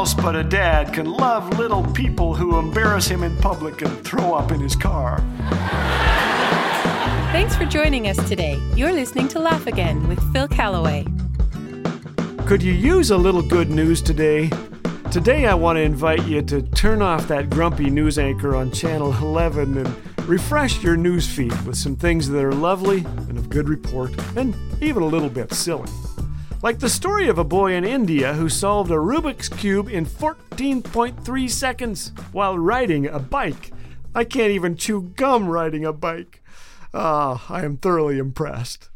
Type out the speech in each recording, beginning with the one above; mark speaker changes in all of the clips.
Speaker 1: else but a dad can love little people who embarrass him in public and throw up in his car?
Speaker 2: Thanks for joining us today. You're listening to Laugh Again with Phil Callaway.
Speaker 1: Could you use a little good news today? Today, I want to invite you to turn off that grumpy news anchor on Channel 11 and refresh your news feed with some things that are lovely and of good report, and even a little bit silly. Like the story of a boy in India who solved a Rubik's Cube in 14.3 seconds while riding a bike. I can't even chew gum riding a bike. Ah, I am thoroughly impressed.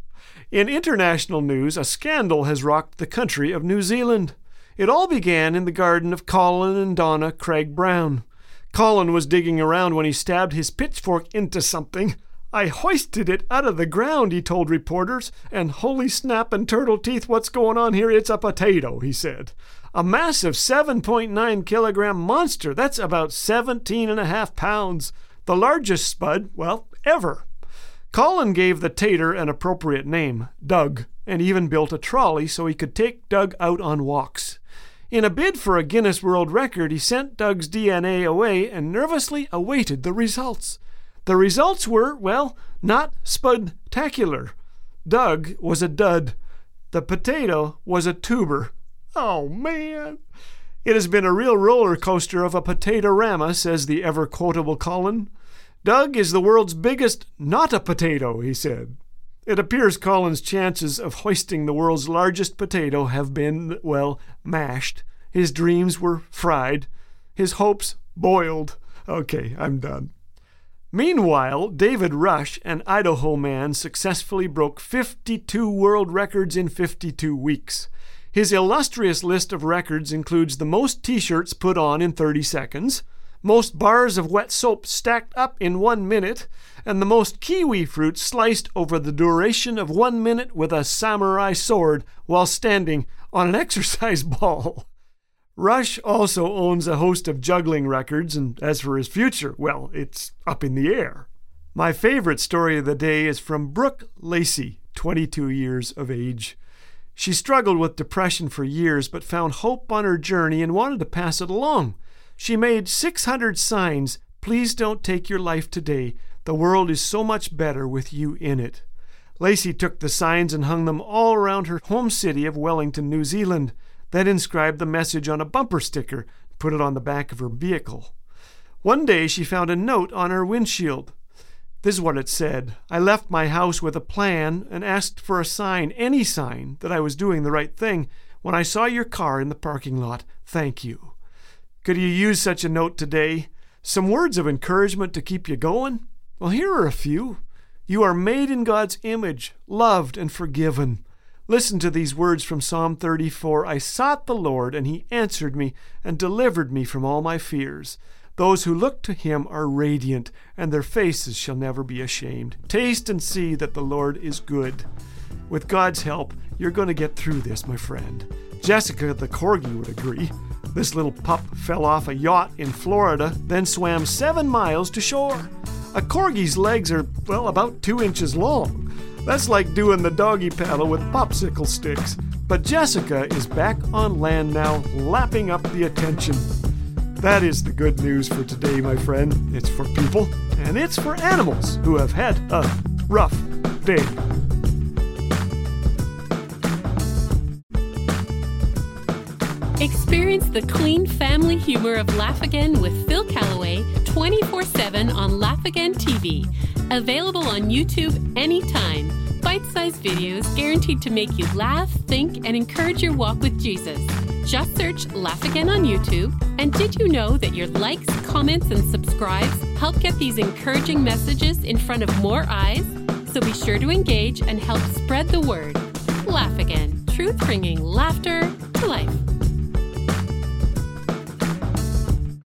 Speaker 1: In international news, a scandal has rocked the country of New Zealand. It all began in the garden of Colin and Donna Craig Brown. Colin was digging around when he stabbed his pitchfork into something. I hoisted it out of the ground, he told reporters, and holy snap and turtle teeth, what's going on here? It's a potato, he said. A massive 7.9 kilogram monster. That's about 17 and a half pounds. The largest spud, well, ever. Colin gave the tater an appropriate name, Doug, and even built a trolley so he could take Doug out on walks. In a bid for a Guinness World Record, he sent Doug's DNA away and nervously awaited the results. The results were, well, not spudtacular. Doug was a dud. The potato was a tuber. Oh, man. It has been a real roller coaster of a potato rama, says the ever quotable Colin. Doug is the world's biggest not a potato, he said. It appears Colin's chances of hoisting the world's largest potato have been, well, mashed. His dreams were fried. His hopes boiled. Okay, I'm done. Meanwhile, David Rush, an Idaho man, successfully broke 52 world records in 52 weeks. His illustrious list of records includes the most t shirts put on in 30 seconds, most bars of wet soap stacked up in one minute, and the most kiwi fruit sliced over the duration of one minute with a samurai sword while standing on an exercise ball. Rush also owns a host of juggling records, and as for his future, well, it's up in the air. My favorite story of the day is from Brooke Lacey, 22 years of age. She struggled with depression for years but found hope on her journey and wanted to pass it along. She made 600 signs Please don't take your life today. The world is so much better with you in it. Lacey took the signs and hung them all around her home city of Wellington, New Zealand then inscribed the message on a bumper sticker put it on the back of her vehicle. One day she found a note on her windshield. This is what it said I left my house with a plan and asked for a sign, any sign, that I was doing the right thing. When I saw your car in the parking lot, thank you. Could you use such a note today? Some words of encouragement to keep you going? Well, here are a few. You are made in God's image, loved and forgiven. Listen to these words from Psalm 34 I sought the Lord, and he answered me and delivered me from all my fears. Those who look to him are radiant, and their faces shall never be ashamed. Taste and see that the Lord is good. With God's help, you're going to get through this, my friend. Jessica the corgi would agree. This little pup fell off a yacht in Florida, then swam seven miles to shore. A corgi's legs are, well, about two inches long. That's like doing the doggy paddle with popsicle sticks. But Jessica is back on land now, lapping up the attention. That is the good news for today, my friend. It's for people, and it's for animals who have had a rough day.
Speaker 2: Experience the clean family humor of Laugh Again with Phil Callaway 24 7 on Laugh Again TV. Available on YouTube anytime. Bite sized videos guaranteed to make you laugh, think, and encourage your walk with Jesus. Just search Laugh Again on YouTube. And did you know that your likes, comments, and subscribes help get these encouraging messages in front of more eyes? So be sure to engage and help spread the word. Laugh Again, truth bringing laughter to life.